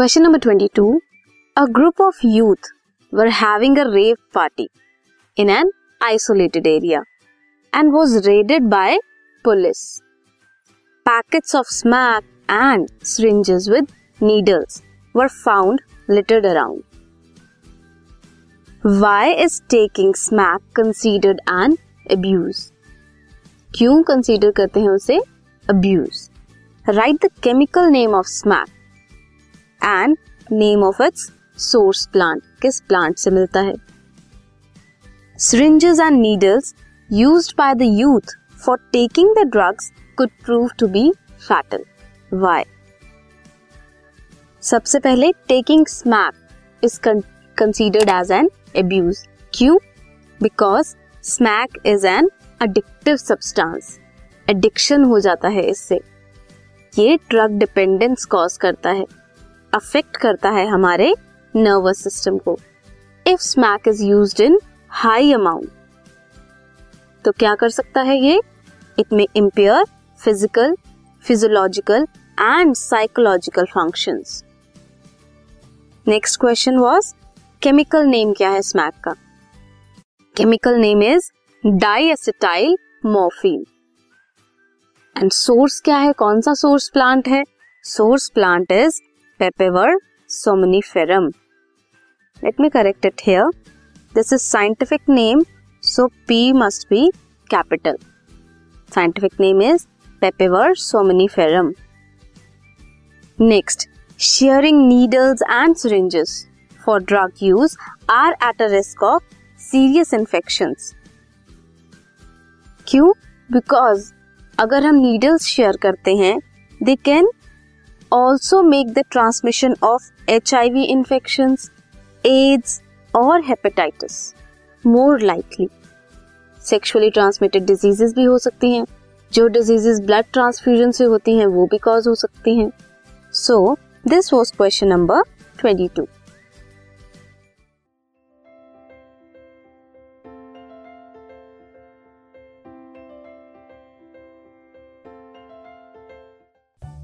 Question number 22. A group of youth were having a rave party in an isolated area and was raided by police. Packets of smack and syringes with needles were found littered around. Why is taking smack considered an abuse? क्यों consider करते हैं उसे abuse right the chemical name of smack and name of its source plant किस plant से मिलता है? syringes and needles used by the youth for taking the drugs could prove to be fatal. Why? सबसे पहले taking smack is considered as an abuse क्यों? Because smack is an addictive substance addiction हो जाता है इससे. ये drug dependence cause करता है. अफेक्ट करता है हमारे नर्वस सिस्टम को। If smack is use in high amount तो क्या कर सकता है ये? It may impair physical physiological and psychological function next question was chemical name क्या है स्मैक का? Chemical name is diacetyl morphine and source क्या है? कौन सा सोर्स प्लांट है? Source plant is Papaver somniferum let me correct it here this is scientific name so P must be capital scientific name is Papaver somniferum next sharing needles and syringes for drug use are at a risk of serious infection क्यों because अगर हम needles share करते हैं they can also make the transmission of H I V infection AIDS और hepatitis more likely sexually transmitted diseases भी हो सकती हैं। जो डिजीजेस ब्लड ट्रांसफ्यूजन से होती हैं, वो भी कॉज हो सकती हैं। So this was question number twenty two